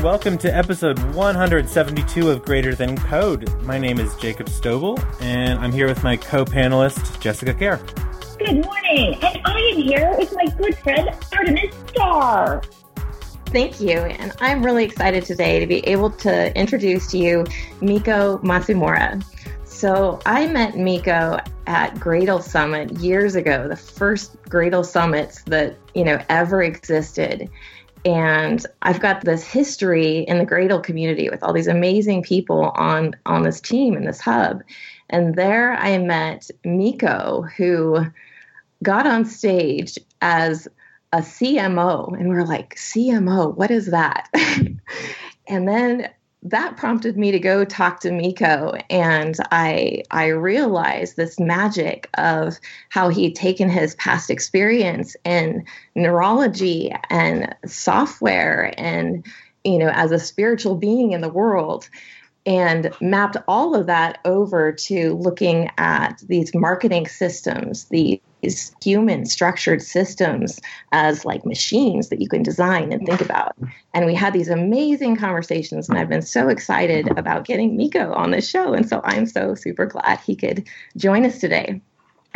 Hello, and welcome to episode 172 of Greater Than Code. My name is Jacob Stoebel, and I'm here with my co panelist, Jessica Kerr. Good morning, and I am here with my good friend, Artemis Starr. Thank you. And I'm really excited today to be able to introduce to you Miko Matsumura. So I met Miko at Gradle Summit years ago, the first Gradle Summits that, you know, ever existed. And I've got this history in the Gradle community with all these amazing people on on this team in this hub. And there I met Miko, who got on stage as a CMO. And we are like, CMO, what is that? and then that prompted me to go talk to Miko and I I realized this magic of how he'd taken his past experience in neurology and software and you know as a spiritual being in the world and mapped all of that over to looking at these marketing systems, these human structured systems as like machines that you can design and think about. And we had these amazing conversations, and I've been so excited about getting Miko on the show. And so I'm so super glad he could join us today.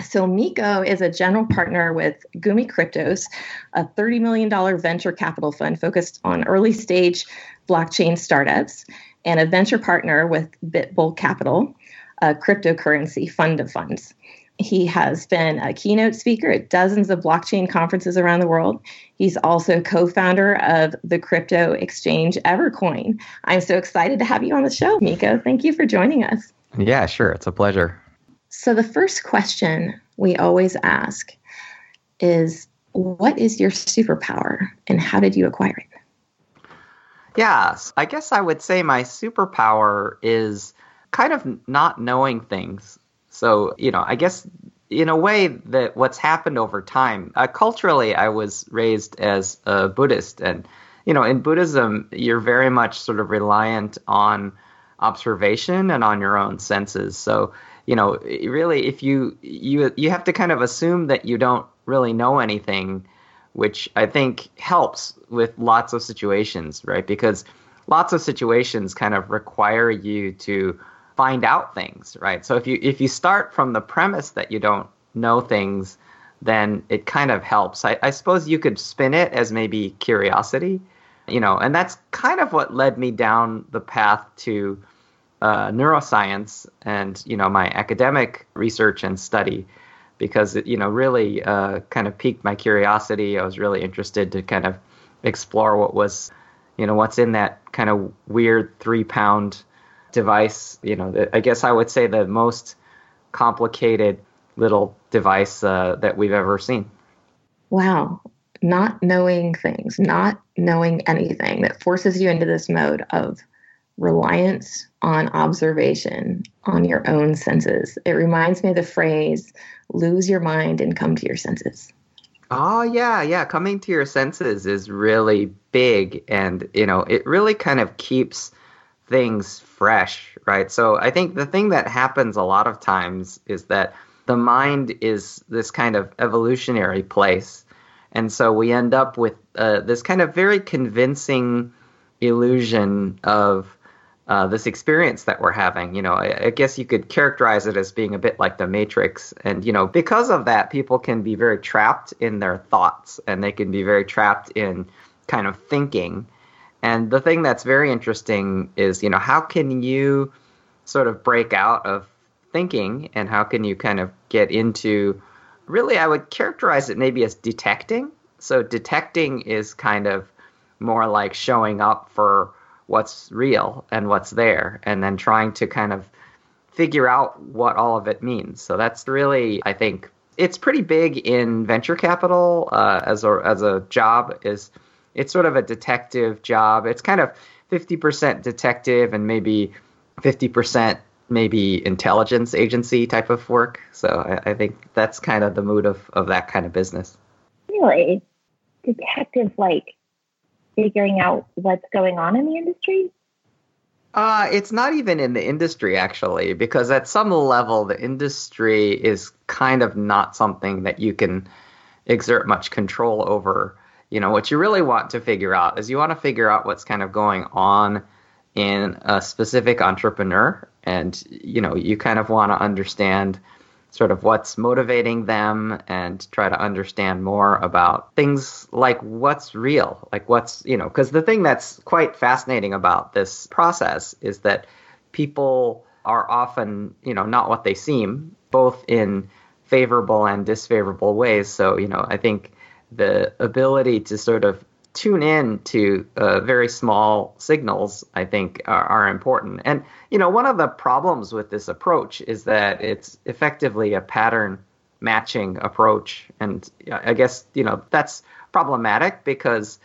So, Miko is a general partner with Gumi Cryptos, a $30 million venture capital fund focused on early stage blockchain startups and a venture partner with BitBull Capital, a cryptocurrency fund of funds. He has been a keynote speaker at dozens of blockchain conferences around the world. He's also co founder of the crypto exchange Evercoin. I'm so excited to have you on the show, Miko. Thank you for joining us. Yeah, sure. It's a pleasure. So, the first question we always ask is What is your superpower and how did you acquire it? Yeah, I guess I would say my superpower is kind of not knowing things. So, you know, I guess in a way that what's happened over time, uh, culturally, I was raised as a Buddhist. And, you know, in Buddhism, you're very much sort of reliant on observation and on your own senses. So, you know, really, if you you you have to kind of assume that you don't really know anything which I think helps with lots of situations, right? Because lots of situations kind of require you to find out things, right? So if you if you start from the premise that you don't know things, then it kind of helps. I, I suppose you could spin it as maybe curiosity, you know, and that's kind of what led me down the path to uh, neuroscience and you know my academic research and study because it, you know, really uh, kind of piqued my curiosity. I was really interested to kind of explore what was, you know, what's in that kind of weird three pound device. You know, I guess I would say the most complicated little device uh, that we've ever seen. Wow. Not knowing things, not knowing anything that forces you into this mode of reliance on observation on your own senses. It reminds me of the phrase lose your mind and come to your senses. Oh yeah, yeah, coming to your senses is really big and you know, it really kind of keeps things fresh, right? So I think the thing that happens a lot of times is that the mind is this kind of evolutionary place. And so we end up with uh, this kind of very convincing illusion of uh, this experience that we're having. You know, I, I, guess you could characterize it as being a bit like the Matrix. And, you know, because of that, people can be very trapped in their thoughts and they can be very trapped in kind of thinking. And the thing that's very interesting is, you know, how can you sort of break out of thinking and how can you kind of get into really, I would characterize it maybe as detecting. So detecting is kind of more like showing up for what's real and what's there, and then trying to kind of figure out what all of it means. So that's really, I think, it's pretty big in venture capital uh, as a as a job. Is it's sort of a detective job. It's kind of fifty percent detective and maybe fifty percent maybe intelligence agency type of work. So I, I, think that's kind of the mood of, of that kind of business. Really? Detective like figuring out what's going on in the industry? Uh, it's not even in the industry actually, because at some level, the industry is kind of not something that you can exert much control over. You know, what you really want to figure out is you want to figure out what's kind of going on in a specific entrepreneur. And, you know, you kind of want to understand sort of what's motivating them and try to understand more about things like what's real, like what's, you know, because the thing that's quite fascinating about this process is that people are often, you know, not what they seem, both in favorable and disfavorable ways. So, you know, I think the ability to sort of tune in to uh, very small signals, I think, are, are, important. And, you know, one of the problems with this approach is that it's effectively a pattern matching approach. And I guess, you know, that's problematic because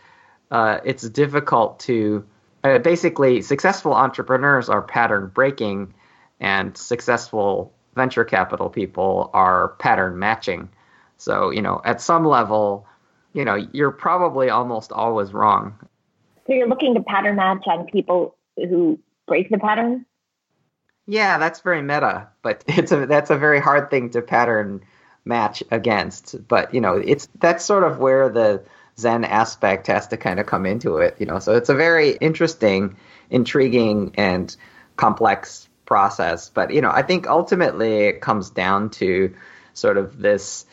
uh, it's difficult to uh, basically, successful entrepreneurs are pattern breaking, and successful venture capital people are pattern matching. So, you know, at some level, you know, you're probably almost always wrong. So you're looking to pattern match on people who break the pattern? Yeah, that's very meta, but it's a that's a very hard thing to pattern match against. But, you know, it's that's sort of where the Zen aspect has to kind of come into it, you know. So it's a very interesting, intriguing and complex process. But, you know, I think ultimately it comes down to sort of this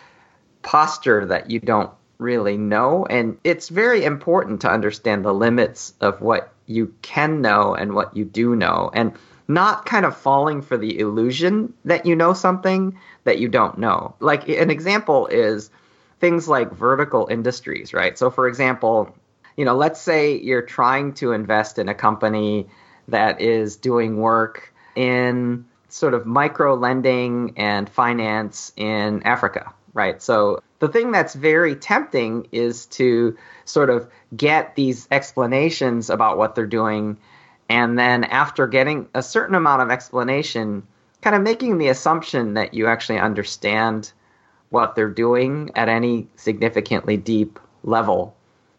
posture that you don't really know. And it's very important to understand the limits of what you can know and what you do know, and not kind of falling for the illusion that you know something that you don't know. Like an example is things like vertical industries, right? So, for example, you know, let's say you're trying to invest in a company that is doing work in sort of micro lending and finance in Africa, right? So the thing that's very tempting is to sort of get these explanations about what they're doing and then after getting a certain amount of explanation kind of making the assumption that you actually understand what they're doing at any significantly deep level.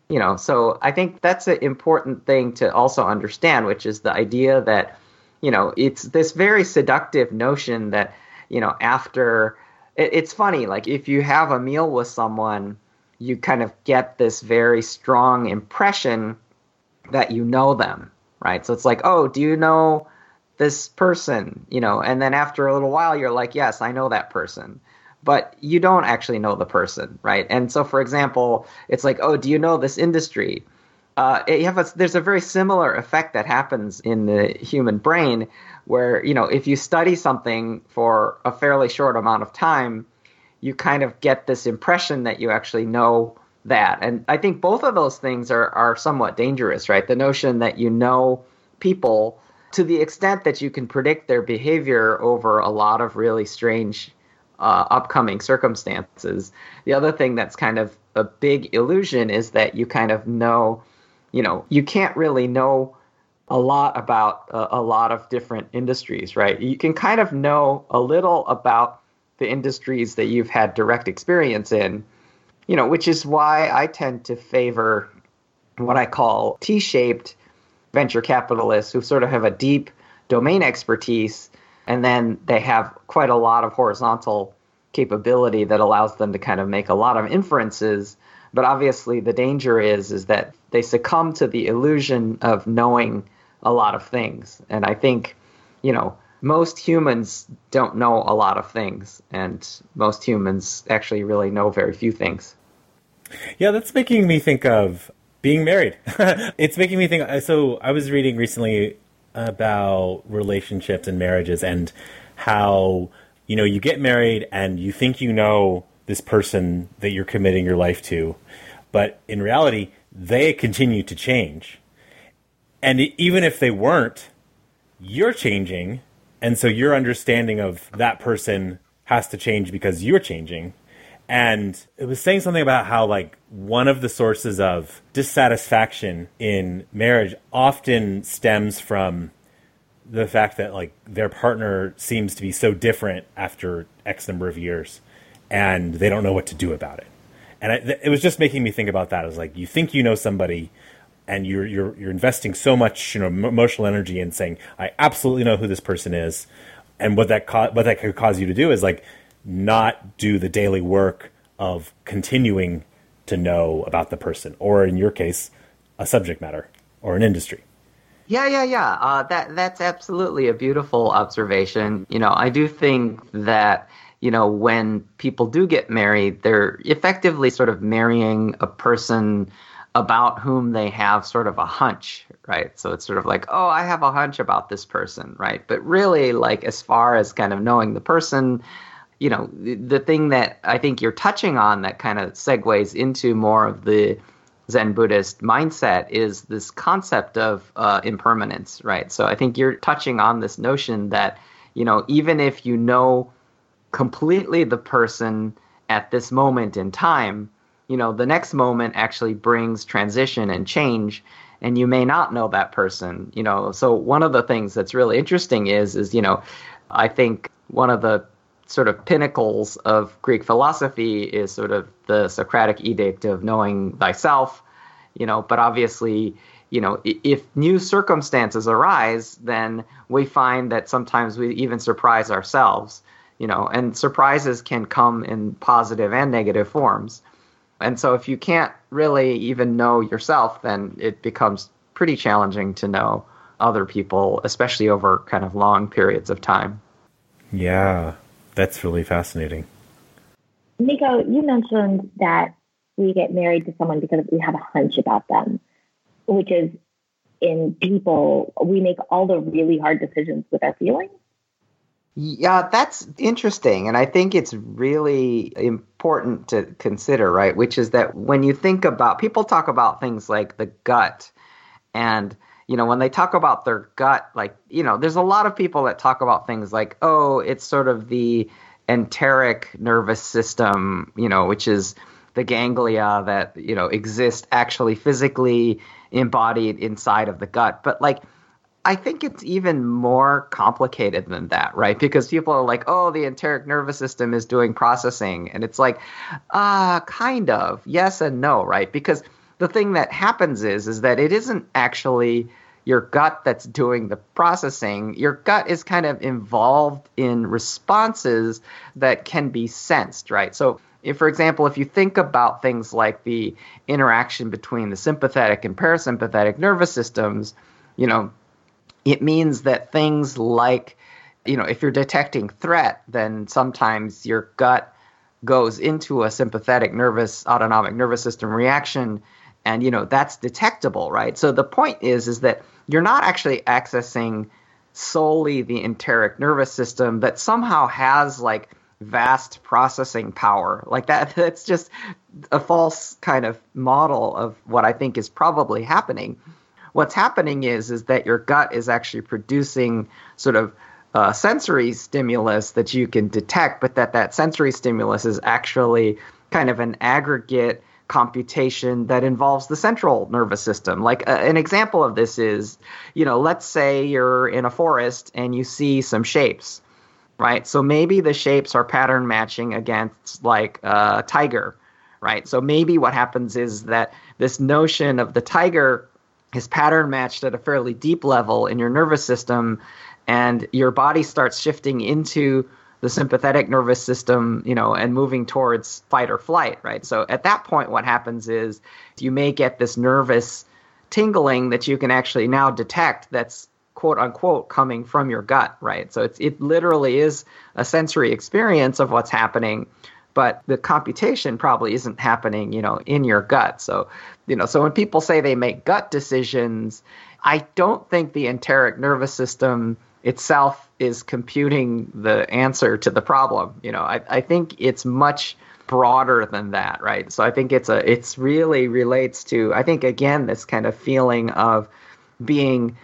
You know so i think that's an important thing to also understand which is the idea that you know it's this very seductive notion that you know after it, it's funny like if you have a meal with someone you kind of get this very strong impression that you know them right? So it's like oh do you know this person? You know and then after a little while you're like yes i know that person. But you don't actually know the person right? And so for example it's like oh do you know this industry? Uh, you have a, there's a very similar effect that happens in the human brain where you know if you study something for a fairly short amount of time you kind of get this impression that you actually know that. And i think both of those things are are somewhat dangerous right? The notion that you know people to the extent that you can predict their behavior over a lot of really strange uh, upcoming circumstances. The other thing that's kind of a big illusion is that you kind of know you know you can't really know a lot about a, a lot of different industries, right? You can kind of know a little about the industries that you've had direct experience in, you know, which is why I tend to favor what I call T shaped venture capitalists who sort of have a deep domain expertise and then they have quite a lot of horizontal capability that allows them to kind of make a lot of inferences but obviously the danger is is that they succumb to the illusion of knowing a lot of things. And I think, you know, most humans don't know a lot of things, and most humans actually really know very few things. Yeah, that's making me think of being married. it's making me think. Uh, so I was reading recently about relationships and marriages and how you know you get married and you think you know this person that you're committing your life to, but in reality they continue to change and even if they weren't, you're changing, and so your understanding of that person has to change because you're changing. And it was saying something about how like one of the sources of dissatisfaction in marriage often stems from the fact that like their partner seems to be so different after X number of years, and they don't know what to do about it. And I, it was just making me think about that. It was like you think you know somebody, and you're you're you're investing so much you know emotional energy in saying I absolutely know who this person is, and what that co- what that could cause you to do is like not do the daily work of continuing to know about the person, or in your case, a subject matter or an industry. Yeah, yeah, yeah. Uh, that that's absolutely a beautiful observation. You know, I do think that you know when people do get married, they're effectively sort of marrying a person about whom they have sort of a hunch, right? So it's sort of like, oh, I have a hunch about this person, right? But really, like as far as kind of knowing the person, you know, the thing that I think you're touching on that kind of segues into more of the Zen Buddhist mindset is this concept of uh, impermanence, right? So I think you're touching on this notion that, you know, even if you know completely the person at this moment in time, you know, the next moment actually brings transition and change and you may not know that person, you know. So one of the things that's really interesting is is, you know, I think one of the sort of pinnacles of Greek philosophy is sort of the Socratic edict of knowing thyself, you know, but obviously, you know, if new circumstances arise, then we find that sometimes we even surprise ourselves, you know, and surprises can come in positive and negative forms. And so if you can't really even know yourself, then it becomes pretty challenging to know other people, especially over kind of long periods of time. Yeah, that's really fascinating. Miko, you mentioned that we get married to someone because we have a hunch about them, which is in people, we make all the really hard decisions with our feelings. Yeah, that's interesting. And I think it's really important to consider, right? Which is that when you think about people talk about things like the gut and you know, when they talk about their gut, like, you know, there's a lot of people that talk about things like, oh, it's sort of the enteric nervous system, you know, which is the ganglia that, you know, exist actually physically embodied inside of the gut. But like, I think it's even more complicated than that, right? Because people are like, oh, the enteric nervous system is doing processing. And it's like, uh, kind of. Yes and no, right? Because the thing that happens is is that it isn't actually your gut that's doing the processing. Your gut is kind of involved in responses that can be sensed, right? So, if, for example, if you think about things like the interaction between the sympathetic and parasympathetic nervous systems, you know, it means that things like, you know, if you're detecting threat, then sometimes your gut goes into a sympathetic nervous autonomic nervous system reaction and you know that's detectable right? So the point is is that you're not actually accessing solely the enteric nervous system that somehow has like vast processing power. Like that that's just a false kind of model of what i think is probably happening what's happening is is that your gut is actually producing sort of uh, sensory stimulus that you can detect but that that sensory stimulus is actually kind of an aggregate computation that involves the central nervous system. Like uh, an example of this is, you know, let's say you're in a forest and you see some shapes, right? So maybe the shapes are pattern matching against like a tiger, right? So maybe what happens is that this notion of the tiger is pattern matched at a fairly deep level in your nervous system and your body starts shifting into the sympathetic nervous system, you know, and moving towards fight or flight, right? So at that point, what happens is you may get this nervous tingling that you can actually now detect that's quote unquote coming from your gut, right? So it's it literally is a sensory experience of what's happening, but the computation probably isn't happening, you know, in your gut. So, you know, so when people say they make gut decisions, I don't think the enteric nervous system itself is computing the answer to the problem. You know, I, I think it's much broader than that, right? So I think it's a it's really relates to I think again this kind of feeling of being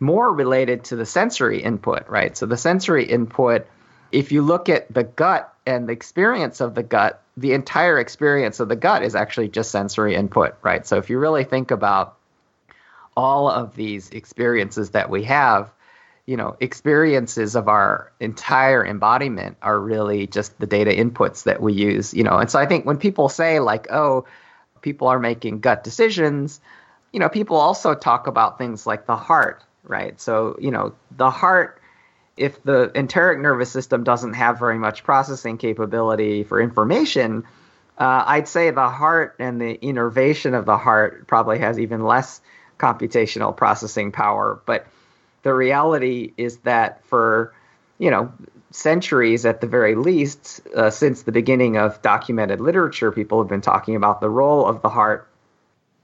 more related to the sensory input, right? So the sensory input, if you look at the gut and the experience of the gut, the entire experience of the gut is actually just sensory input, right? So if you really think about all of these experiences that we have, you know experiences of our entire embodiment are really just the data inputs that we use you know and so i think when people say like oh people are making gut decisions you know people also talk about things like the heart right so you know the heart if the enteric nervous system doesn't have very much processing capability for information Uh, I'd say the heart and the innervation of the heart probably has even less computational processing power. But the reality is that for, you know, centuries at the very least, uh, since the beginning of documented literature, people have been talking about the role of the heart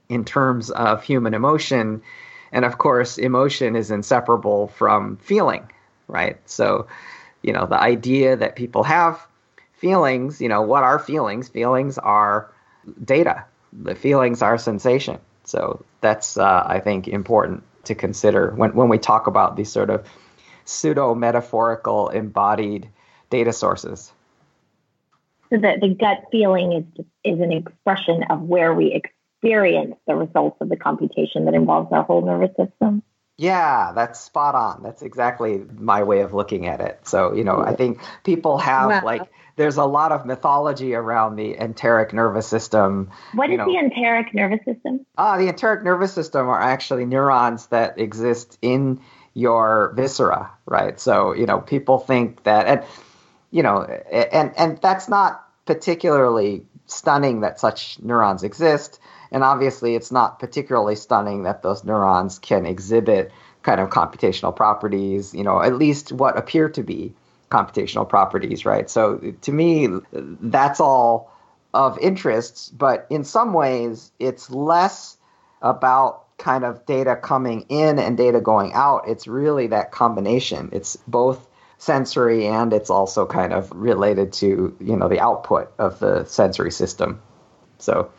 in terms of human emotion. And of course, emotion is inseparable from feeling, right? So, you know, the idea that people have feelings, you know, what are feelings? Feelings are data, the feelings are sensation. So that's, uh, I think, important to consider when, when we talk about these sort of pseudo metaphorical embodied data sources. So the, the gut feeling is is an expression of where we experience the results of the computation that involves our whole nervous system. Yeah, that's spot on. That's exactly my way of looking at it. So, you know, I think people have wow. like there's a lot of mythology around the enteric nervous system. What is know. the enteric nervous system? Ah, the enteric nervous system are actually neurons that exist in your viscera, right? So, you know, people think that and you know, and and that's not particularly stunning that such neurons exist and obviously, it's not particularly stunning that those neurons can exhibit kind of computational properties, you know, at least what appear to be computational properties, right? So to me, that's all of interest, but in some ways, it's less about kind of data coming in and data going out. It's really that combination. It's both sensory and it's also kind of related to, you know, the output of the sensory system. So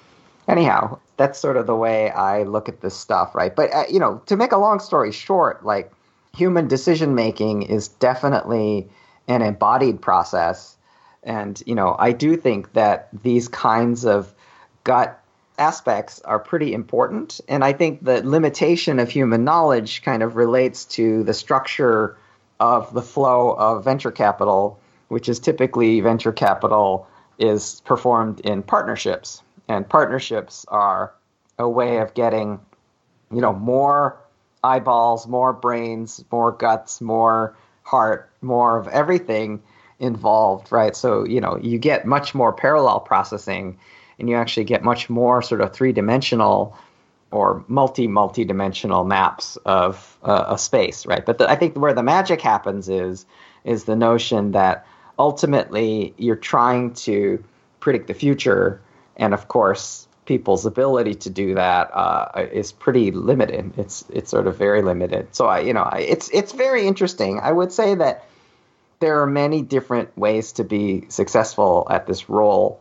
anyhow, that's sort of the way I look at this stuff, right? But uh, you know, to make a long story short, like human decision making is definitely an embodied process, and you know, I do think that these kinds of gut aspects are pretty important, and I think the limitation of human knowledge kind of relates to the structure of the flow of venture capital, which is typically venture capital is performed in partnerships and partnerships are a way of getting, you know, more eyeballs, more brains, more guts, more heart, more of everything involved, right? So, you know, you get much more parallel processing and you actually get much more sort of three dimensional or multi multi dimensional maps of uh, a space, right? But the, I think where the magic happens is is the notion that ultimately you're trying to predict the future and of course people's ability to do that uh, is pretty limited. It's it's sort of very limited. So I you know I, it's it's very interesting. I would say that there are many different ways to be successful at this role,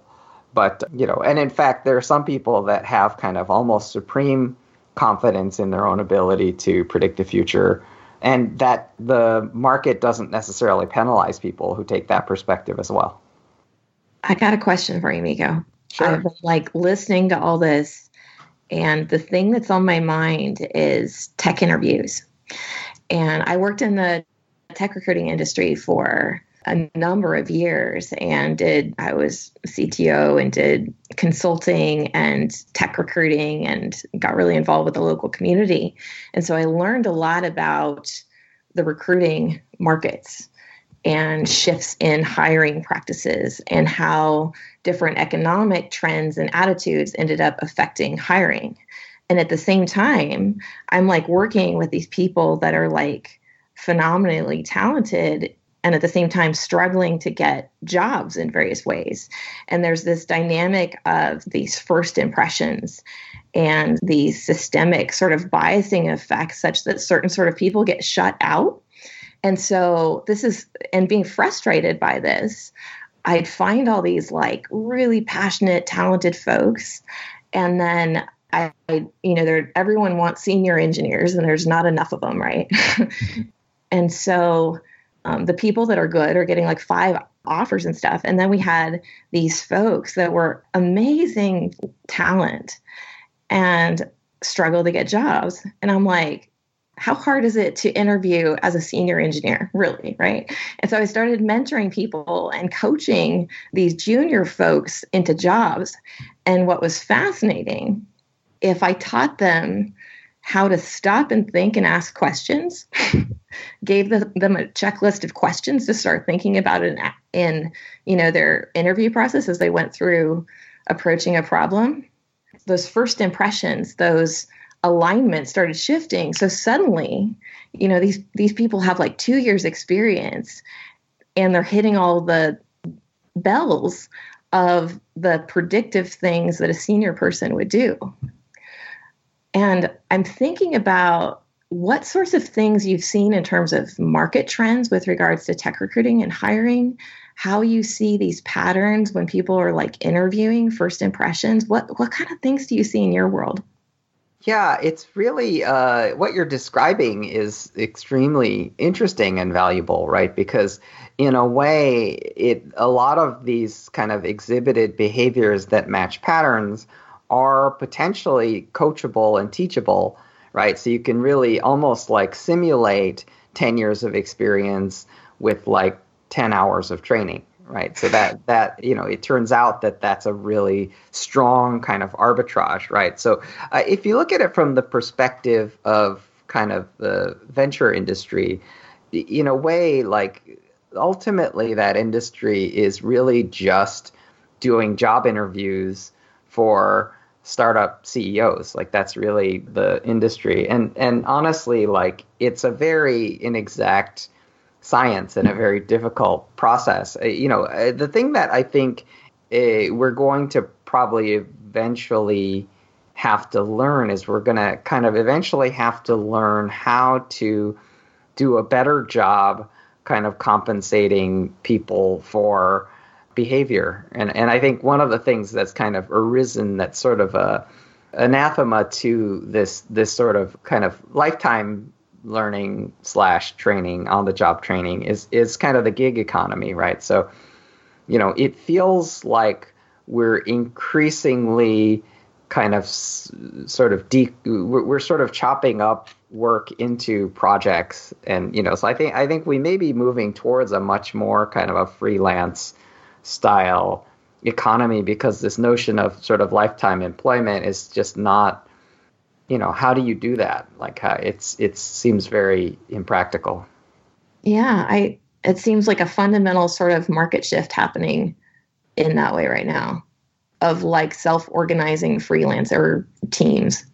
but you know, and in fact, there are some people that have kind of almost supreme confidence in their own ability to predict the future. And that the market doesn't necessarily penalize people who take that perspective as well. I got a question for you, Miko. Sure. I've been like listening to all this, and the thing that's on my mind is tech interviews. And I worked in the tech recruiting industry for a number of years and did I was CTO and did consulting and tech recruiting and got really involved with the local community. And so I learned a lot about the recruiting markets and shifts in hiring practices and how different economic trends and attitudes ended up affecting hiring. And at the same time, I'm like working with these people that are like phenomenally talented and at the same time struggling to get jobs in various ways. And there's this dynamic of these first impressions and these systemic sort of biasing effects such that certain sort of people get shut out and so this is, and being frustrated by this, I'd find all these like really passionate, talented folks. And then I, I you know, there, everyone wants senior engineers and there's not enough of them, right? and so um, the people that are good are getting like five offers and stuff. And then we had these folks that were amazing talent and struggle to get jobs. And I'm like, how hard is it to interview as a senior engineer, really, right? And so I started mentoring people and coaching these junior folks into jobs. And what was fascinating, if I taught them how to stop and think and ask questions, gave the, them a checklist of questions to start thinking about in, in, you know, their interview process as they went through approaching a problem, those first impressions, those alignments started shifting. So suddenly, you know, these these people have like two years experience and they're hitting all the bells of the predictive things that a senior person would do. And I'm thinking about what sorts of things you've seen in terms of market trends with regards to tech recruiting and hiring how you see these patterns when people are like interviewing first impressions what what kind of things do you see in your world yeah it's really uh, what you're describing is extremely interesting and valuable right? Because in a way it a lot of these kind of exhibited behaviors that match patterns are potentially coachable and teachable right? So you can really almost like simulate 10 years of experience with like 10 hours of training right? So that that you know it turns out that that's a really strong kind of arbitrage right? So uh, if you look at it from the perspective of kind of the venture industry in a way like ultimately that industry is really just doing job interviews for startup CEOs like that's really the industry. And and honestly like it's a very inexact science and a very difficult process. Uh, you know, uh, the thing that I think uh, we're going to probably eventually have to learn is we're going to kind of eventually have to learn how to do a better job kind of compensating people for behavior. And and I think one of the things that's kind of arisen that's sort of a anathema to this this sort of kind of lifetime learning slash training on the job training is is kind of the gig economy, right? So, you know, it feels like we're increasingly kind of sort of de- we're sort of chopping up work into projects and you know so i think i think we may be moving towards a much more kind of a freelance style economy because this notion of sort of lifetime employment is just not you know how do you do that? Like uh, it's it seems very impractical. Yeah i it seems like a fundamental sort of market shift happening in that way right now of like self-organizing freelancer teams.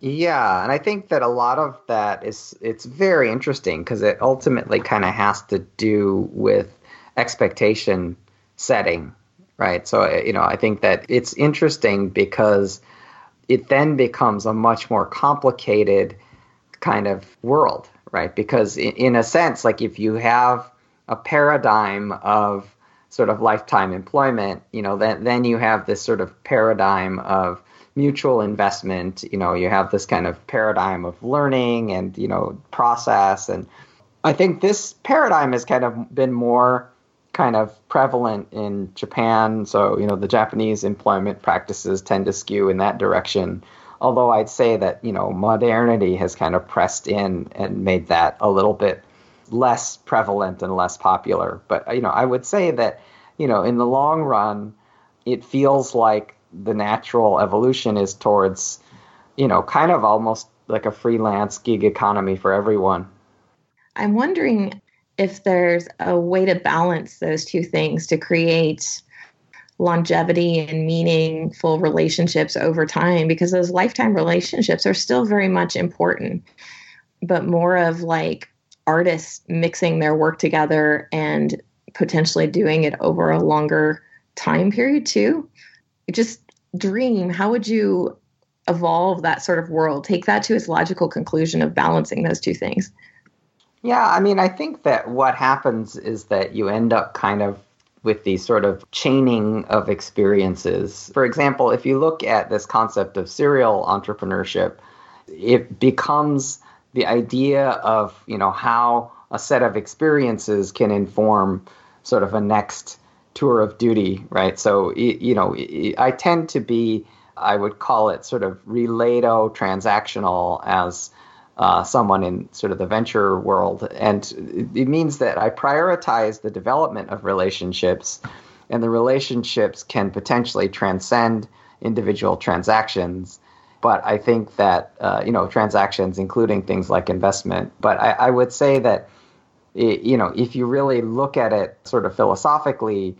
Yeah and i think that a lot of that is it's very interesting because it ultimately kind of has to do with expectation setting right? So you know i think that it's interesting because it then becomes a much more complicated kind of world, right? Because in, in, a sense, like if you have a paradigm of sort of lifetime employment, you know, then then you have this sort of paradigm of mutual investment. You know, you have this kind of paradigm of learning and you know process, and I think this paradigm has kind of been more kind of prevalent in Japan. So, you know, the Japanese employment practices tend to skew in that direction. Although I'd say that, you know, modernity has kind of pressed in and made that a little bit less prevalent and less popular. But, you know, I would say that, you know, in the long run, it feels like the natural evolution is towards, you know, kind of almost like a freelance gig economy for everyone. I'm wondering if there's a way to balance those two things to create longevity and meaningful relationships over time because those lifetime relationships are still very much important but more of like artists mixing their work together and potentially doing it over a longer time period too. Just dream how would you evolve that sort of world? Take that to its logical conclusion of balancing those two things yeah, I mean, I think that what happens is that you end up kind of with these sort of chaining of experiences. For example, if you look at this concept of serial entrepreneurship, it becomes the idea of, you know, how a set of experiences can inform sort of a next tour of duty, right? So, you know, I tend to be, I would call it sort of relato transactional as uh, someone in sort of the venture world. And it means that I prioritize the development of relationships, and the relationships can potentially transcend individual transactions. But I think that, uh, you know, transactions, including things like investment. But I, I would say that, it, you know, if you really look at it sort of philosophically,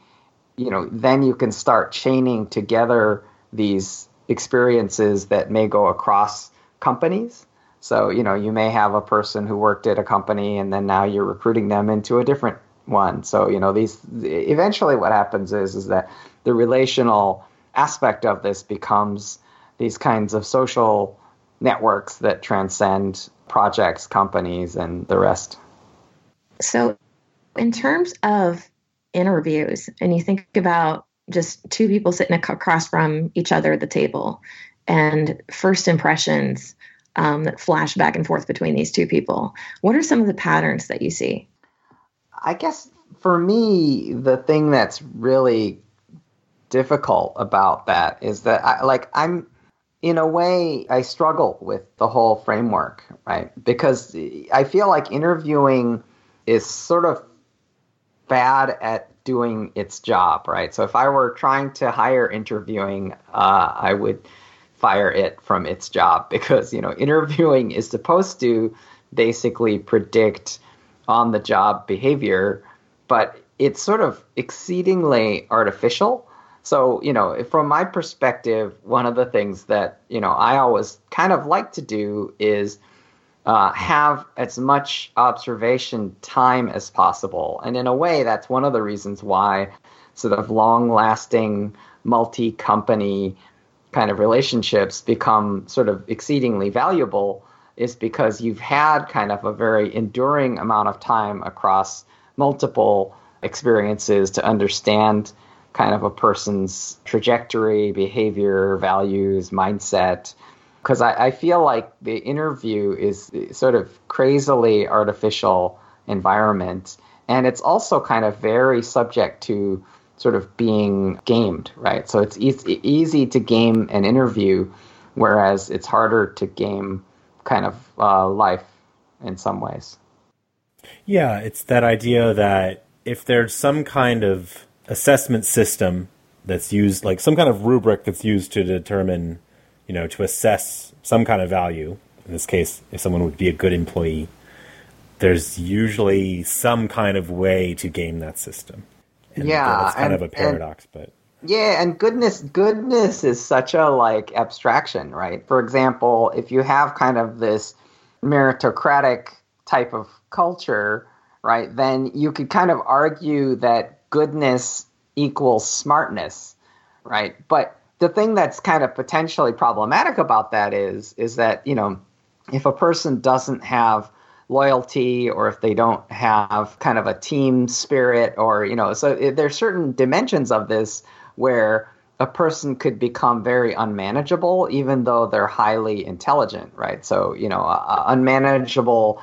you know, then you can start chaining together these experiences that may go across companies. So, you know, you may have a person who worked at a company and then now you're recruiting them into a different one. So, you know, these eventually what happens is is that the relational aspect of this becomes these kinds of social networks that transcend projects, companies, and the rest. So, in terms of interviews, and you think about just two people sitting across from each other at the table, and first impressions um, that flash back and forth between these two people, what are some of the patterns that you see? I guess for me, the thing that's really difficult about that is that I, like I'm in a way I struggle with the whole framework, right? Because I feel like interviewing is sort of bad at doing its job, right? So if I were trying to hire interviewing, uh, I would fire it from its job because you know interviewing is supposed to basically predict on the job behavior, but it's sort of exceedingly artificial. So, you know, from my perspective, one of the things that, you know, I always kind of like to do is uh, have as much observation time as possible. And in a way, that's one of the reasons why sort of long lasting multi company kind of relationships become sort of exceedingly valuable is because you've had kind of a very enduring amount of time across multiple experiences to understand kind of a person's trajectory, behavior, values, mindset. Because I, I, feel like the interview is sort of crazily artificial environment. And it's also kind of very subject to sort of being gamed, right? So it's e- easy to game an interview, whereas it's harder to game kind of uh, life in some ways. Yeah, it's that idea that if there's some kind of assessment system that's used, like some kind of rubric that's used to determine, you know, to assess some kind of value, in this case, if someone would be a good employee, there's usually some kind of way to game that system. And yeah, it's kind and, of a paradox, but yeah, and goodness goodness is such a like abstraction, right? For example, if you have kind of this meritocratic type of culture, right, then you could kind of argue that goodness equals smartness, right? But the thing that's kind of potentially problematic about that is is that, you know, if a person doesn't have loyalty or if they don't have kind of a team spirit or you know so there's certain dimensions of this where a person could become very unmanageable even though they're highly intelligent right? So you know uh, unmanageable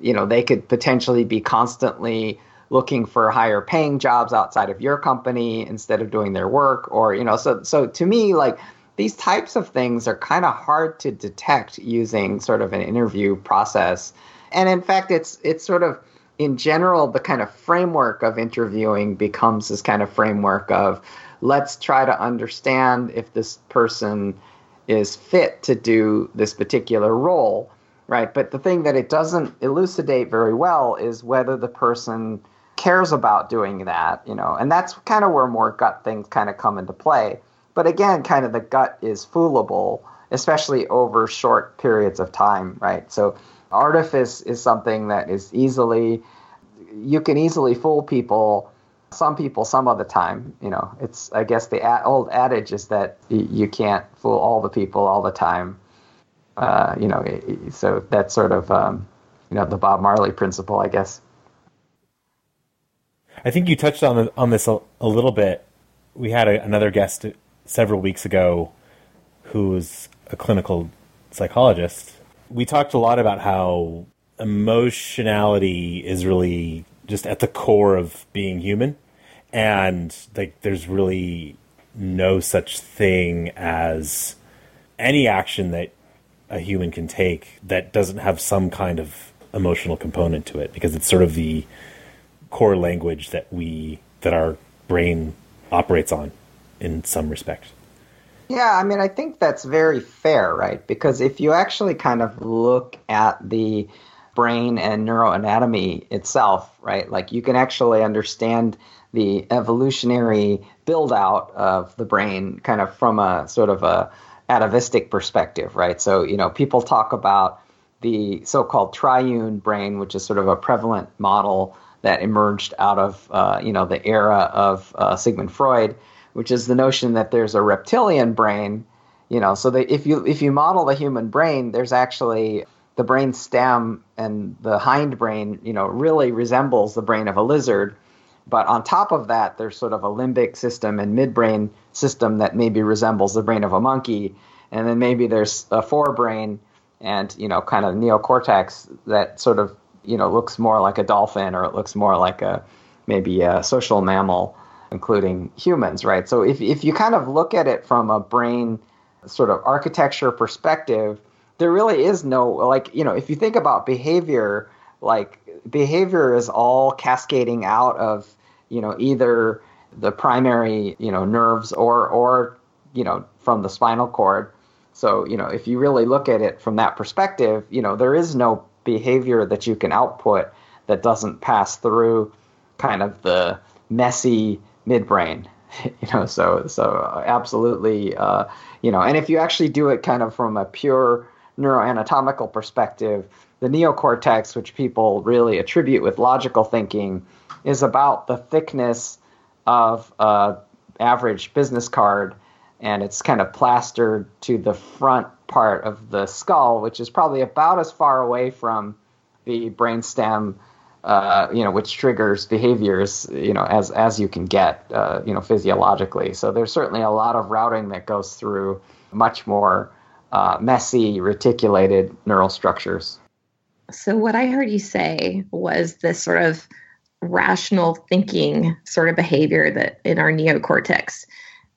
you know they could potentially be constantly looking for higher paying jobs outside of your company instead of doing their work or you know so so to me like these types of things are kind of hard to detect using sort of an interview process and in fact, it's it's sort of in general the kind of framework of interviewing becomes this kind of framework of let's try to understand if this person is fit to do this particular role, right? But the thing that it doesn't elucidate very well is whether the person cares about doing that, you know, and that's kind of where more gut things kind of come into play. But again, kind of the gut is foolable, especially over short periods of time, right? So artifice is something that is easily you can easily fool people some people some of the time you know. It's i guess the ad, old adage is that you can't fool all the people all the time. Uh, you know so that's sort of um, you know the bob marley principle i guess. I think you touched on on this a, a little bit. We had a, another guest several weeks ago who was a clinical psychologist we talked a lot about how emotionality is really just at the core of being human and like there's really no such thing as any action that a human can take that doesn't have some kind of emotional component to it because it's sort of the core language that we that our brain operates on in some respect. Yeah, I mean, I think that's very fair, right? Because if you actually kind of look at the brain and neuroanatomy itself, right? Like you can actually understand the evolutionary build out of the brain kind of from a sort of a atavistic perspective, right? So, you know, people talk about the so-called triune brain, which is sort of a prevalent model that emerged out of, uh, you know, the era of uh, Sigmund Freud, which is the notion that there's a reptilian brain, you know, so if you if you model the human brain, there's actually the brain stem and the hind brain, you know, really resembles the brain of a lizard. But on top of that, there's sort of a limbic system and midbrain system that maybe resembles the brain of a monkey. And then maybe there's a forebrain and, you know, kind of neocortex that sort of, you know, looks more like a dolphin or it looks more like a maybe a social mammal, including humans, right? So if, if you kind of look at it from a brain sort of architecture perspective, there really is no like you know if you think about behavior like behavior is all cascading out of you know either the primary you know nerves or or you know from the spinal cord so you know if you really look at it from that perspective you know there is no behavior that you can output that doesn't pass through kind of the messy midbrain you know so so absolutely uh, you know and if you actually do it kind of from a pure neuroanatomical perspective, the neocortex, which people really attribute with logical thinking, is about the thickness of a average business card, and it's kind of plastered to the front part of the skull, which is probably about as far away from the brainstem, uh, you know, which triggers behaviors, you know, as as you can get, uh, you know, physiologically. So there's certainly a lot of routing that goes through much more uh, messy, reticulated neural structures. So, what I heard you say was this sort of rational thinking sort of behavior that in our neocortex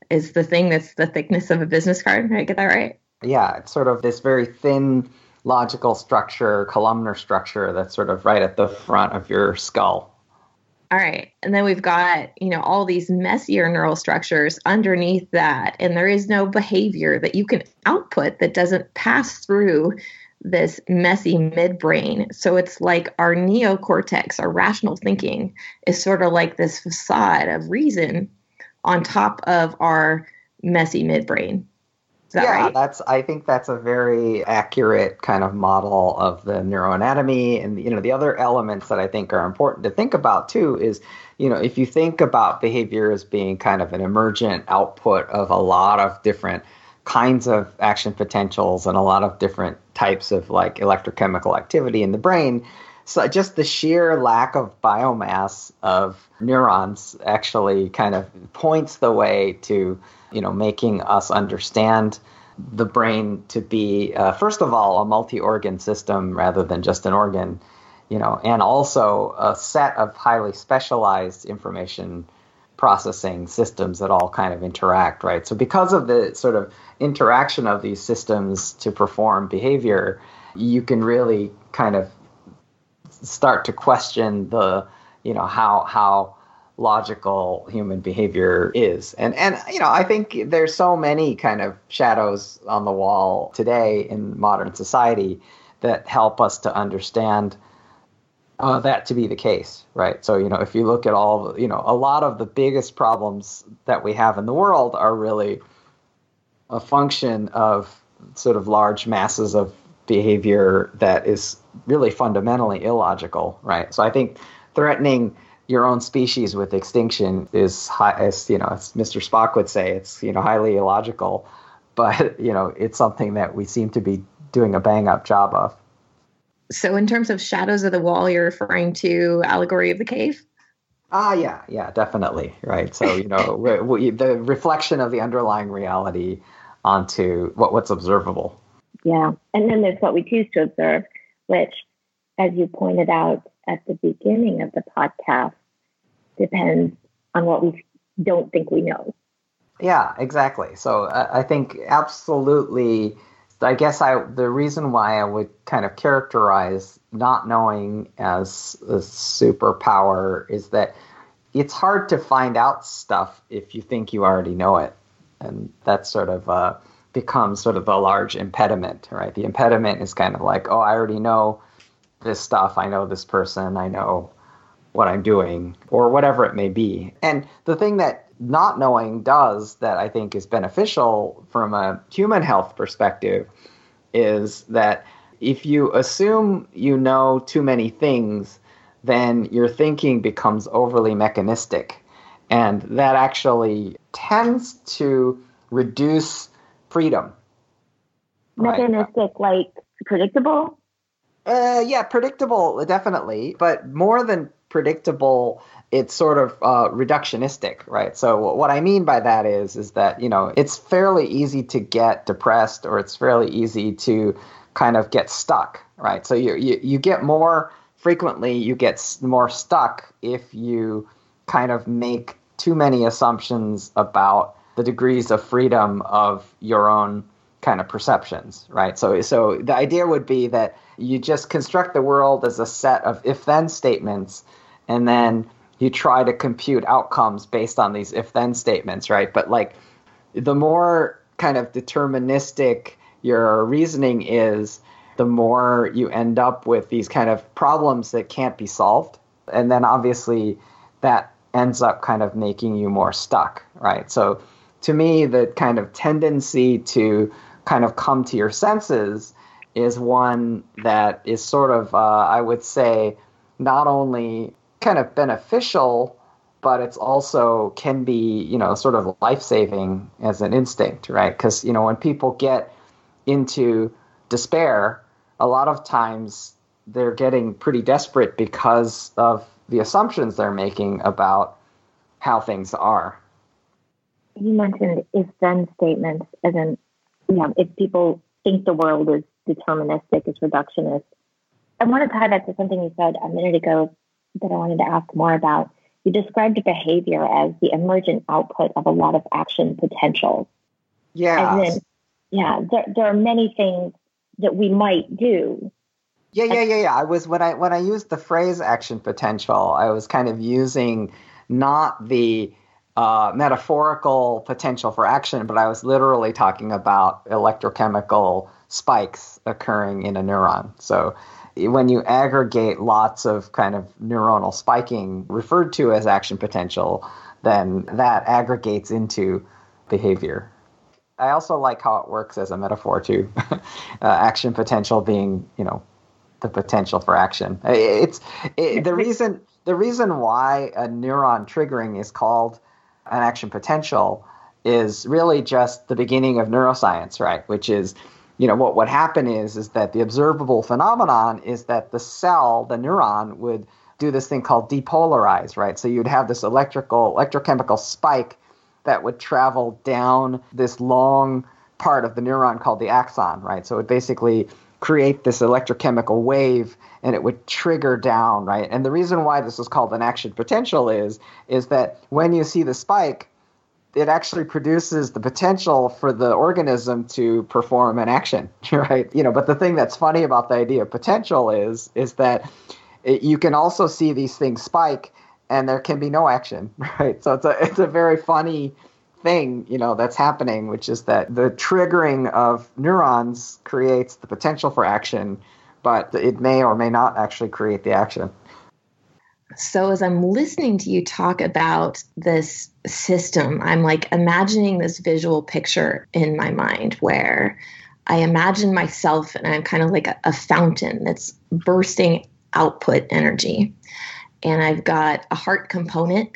is the thing that's the thickness of a business card. Did I get that right? Yeah, it's sort of this very thin logical structure, columnar structure that's sort of right at the front of your skull. All right. And then we've got, you know, all these messier neural structures underneath that. And there is no behavior that you can output that doesn't pass through this messy midbrain. So it's like our neocortex, our rational thinking, is sort of like this facade of reason on top of our messy midbrain. That yeah, right? that's. I think that's a very accurate kind of model of the neuroanatomy, and you know the other elements that I think are important to think about too is, you know, if you think about behavior as being kind of an emergent output of a lot of different kinds of action potentials and a lot of different types of like electrochemical activity in the brain. So just the sheer lack of biomass of neurons actually kind of points the way to you know, making us understand the brain to be, uh, first of all, a multi-organ system rather than just an organ, you know, and also a set of highly specialized information processing systems that all kind of interact, right? So because of the sort of interaction of these systems to perform behavior, you can really kind of start to question the, you know, how how logical human behavior is. And and you know, I think there's so many kind of shadows on the wall today in modern society that help us to understand uh, that to be the case, right? So you know, if you look at all, you know, a lot of the biggest problems that we have in the world are really a function of sort of large masses of behavior that is really fundamentally illogical, right? So I think threatening your own species with extinction is high, as you know, as Mr. Spock would say, it's you know highly illogical, but you know it's something that we seem to be doing a bang up job of. So, in terms of shadows of the wall, you're referring to allegory of the cave. Ah, yeah, yeah, definitely, right. So you know we, we, the reflection of the underlying reality onto what what's observable. Yeah, and then there's what we choose to observe, which, as you pointed out, at the beginning of the podcast depends on what we don't think we know. Yeah, exactly. So uh, I think absolutely. I guess I the reason why I would kind of characterize not knowing as a superpower is that it's hard to find out stuff if you think you already know it, and that sort of uh, becomes sort of a large impediment, right? The impediment is kind of like, oh, I already know this stuff. I know this person. I know what I'm doing, or whatever it may be. And the thing that not knowing does that I think is beneficial from a human health perspective is that if you assume you know too many things, then your thinking becomes overly mechanistic. And that actually tends to reduce freedom. Mechanistic, right? like predictable? Uh, yeah, predictable, definitely. But more than predictable, it's sort of uh, reductionistic, right? So what I mean by that is, is that you know it's fairly easy to get depressed, or it's fairly easy to kind of get stuck, right? So you you, you get more frequently, you get more stuck if you kind of make too many assumptions about the degrees of freedom of your own kind of perceptions, right? So so the idea would be that you just construct the world as a set of if then statements and then you try to compute outcomes based on these if then statements, right? But like the more kind of deterministic your reasoning is, the more you end up with these kind of problems that can't be solved. And then obviously that ends up kind of making you more stuck, right? So to me, the kind of tendency to kind of come to your senses is one that is sort of, uh, I would say, not only kind of beneficial, but it's also can be, you know, sort of life saving as an instinct, right? Because, you know, when people get into despair, a lot of times they're getting pretty desperate because of the assumptions they're making about how things are. You mentioned if then statements, as in, you know, if people think the world is deterministic, it's reductionist. I want to tie that to something you said a minute ago that I wanted to ask more about. You described behavior as the emergent output of a lot of action potential. Yeah. yeah, there, there are many things that we might do. Yeah, yeah, yeah, yeah. I was when I when I used the phrase action potential, I was kind of using not the uh, metaphorical potential for action, but I was literally talking about electrochemical spikes occurring in a neuron. So when you aggregate lots of kind of neuronal spiking referred to as action potential, then that aggregates into behavior. I also like how it works as a metaphor too. uh, action potential being, you know, the potential for action. It's it, the reason the reason why a neuron triggering is called an action potential is really just the beginning of neuroscience, right? Which is you know what would happen is is that the observable phenomenon is that the cell the neuron would do this thing called depolarize right? So you'd have this electrical electrochemical spike that would travel down this long part of the neuron called the axon right? So it basically create this electrochemical wave and it would trigger down right? And the reason why this is called an action potential is is that when you see the spike it actually produces the potential for the organism to perform an action, right? You know, but the thing that's funny about the idea of potential is is that it, you can also see these things spike and there can be no action, right? So it's a it's a very funny thing, you know, that's happening, which is that the triggering of neurons creates the potential for action, but it may or may not actually create the action. So, as I'm listening to you talk about this system, I'm like imagining this visual picture in my mind where I imagine myself and I'm kind of like a, a fountain that's bursting output energy. And I've got a heart component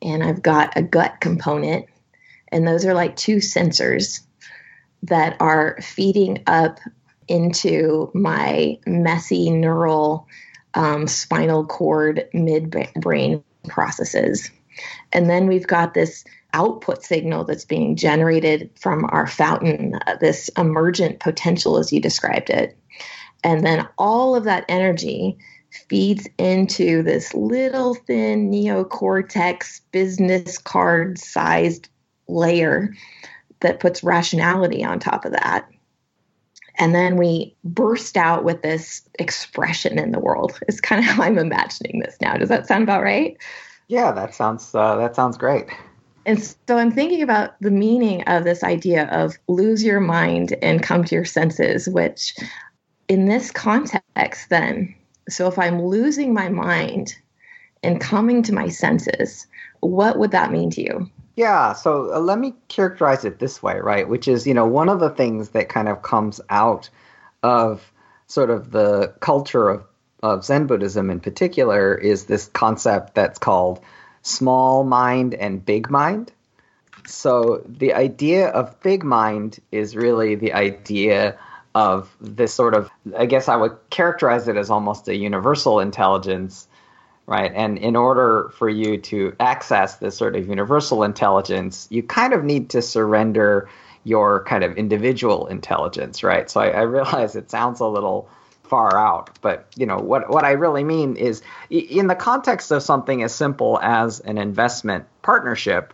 and I've got a gut component. And those are like two sensors that are feeding up into my messy neural um, spinal cord midbrain processes. And then we've got this output signal that's being generated from our fountain, uh, this emergent potential, as you described it. And then all of that energy feeds into this little thin neocortex business card sized layer that puts rationality on top of that. And then we burst out with this expression in the world. Is kind of how I'm imagining this now. Does that sound about right? Yeah, that sounds uh, that sounds great. And so I'm thinking about the meaning of this idea of lose your mind and come to your senses, which in this context, then, so if I'm losing my mind and coming to my senses, what would that mean to you? Yeah, so uh, let me characterize it this way, right? Which is, you know, one of the things that kind of comes out of sort of the culture of, of Zen Buddhism in particular is this concept that's called small mind and big mind. So the idea of big mind is really the idea of this sort of, I guess I would characterize it as almost a universal intelligence, right? And in order for you to access this sort of universal intelligence, you kind of need to surrender your kind of individual intelligence, right? So I, I realize it sounds a little far out, but you know what what I really mean is in the context of something as simple as an investment partnership,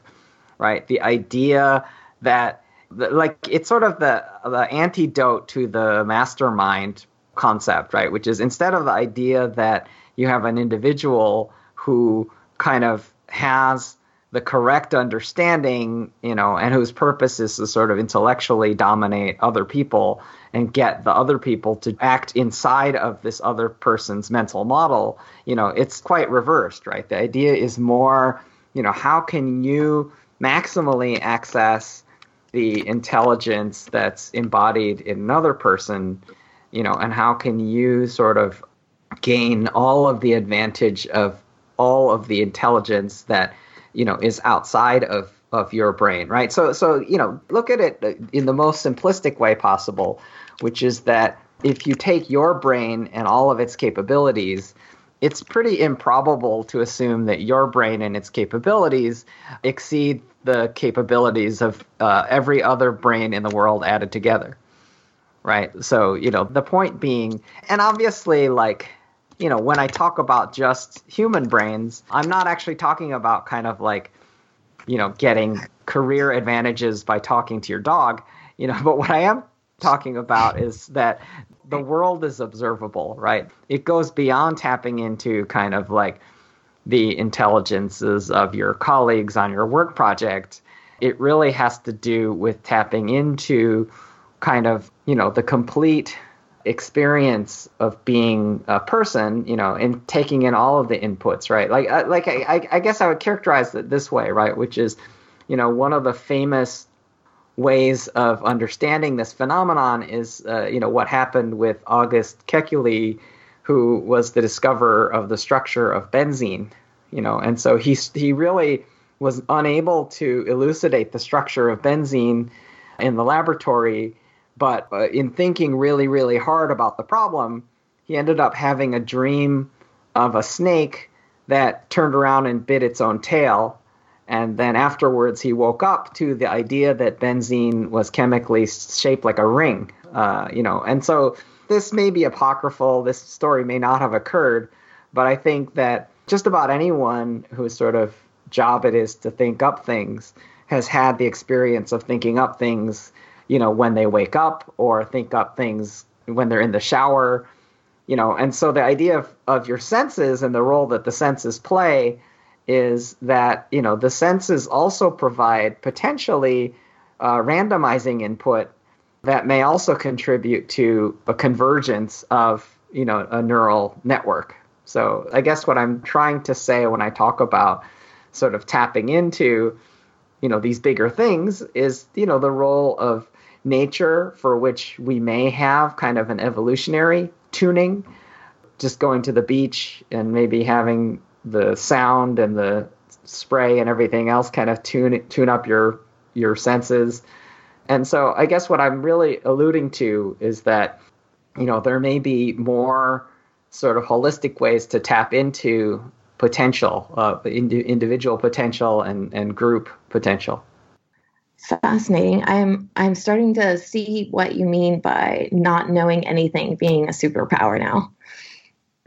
right? The idea that like it's sort of the the antidote to the mastermind concept, right? Which is instead of the idea that you have an individual who kind of has the correct understanding, you know, and whose purpose is to sort of intellectually dominate other people and get the other people to act inside of this other person's mental model, you know, it's quite reversed, right? The idea is more, you know, how can you maximally access the intelligence that's embodied in another person, you know, and how can you sort of gain all of the advantage of all of the intelligence that you know is outside of of your brain right? So so you know look at it in the most simplistic way possible which is that if you take your brain and all of its capabilities it's pretty improbable to assume that your brain and its capabilities exceed the capabilities of uh, every other brain in the world added together right? So you know the point being and obviously like you know, when I talk about just human brains, I'm not actually talking about kind of like, you know, getting career advantages by talking to your dog, you know, but what I am talking about is that the world is observable, right? It goes beyond tapping into kind of like the intelligences of your colleagues on your work project. It really has to do with tapping into kind of, you know, the complete experience of being a person, you know, and taking in all of the inputs, right? Like, uh, like I, I guess I would characterize it this way, right? Which is, you know, one of the famous ways of understanding this phenomenon is, uh, you know, what happened with August Kekule, who was the discoverer of the structure of benzene, you know, and so he he really was unable to elucidate the structure of benzene in the laboratory but uh, in thinking really, really hard about the problem, he ended up having a dream of a snake that turned around and bit its own tail. And then afterwards, he woke up to the idea that benzene was chemically shaped like a ring. Uh, you know, and so this may be apocryphal. This story may not have occurred, but I think that just about anyone whose sort of job it is to think up things has had the experience of thinking up things you know, when they wake up or think up things when they're in the shower, you know. And so the idea of, of your senses and the role that the senses play is that, you know, the senses also provide potentially uh, randomizing input that may also contribute to a convergence of, you know, a neural network. So I guess what I'm trying to say when I talk about sort of tapping into, you know, these bigger things is, you know, the role of nature for which we may have kind of an evolutionary tuning, just going to the beach and maybe having the sound and the spray and everything else kind of tune tune up your your senses. And so I guess what I'm really alluding to is that you know there may be more sort of holistic ways to tap into potential, uh, individual potential and, and group potential. Fascinating. I'm I'm starting to see what you mean by not knowing anything being a superpower now.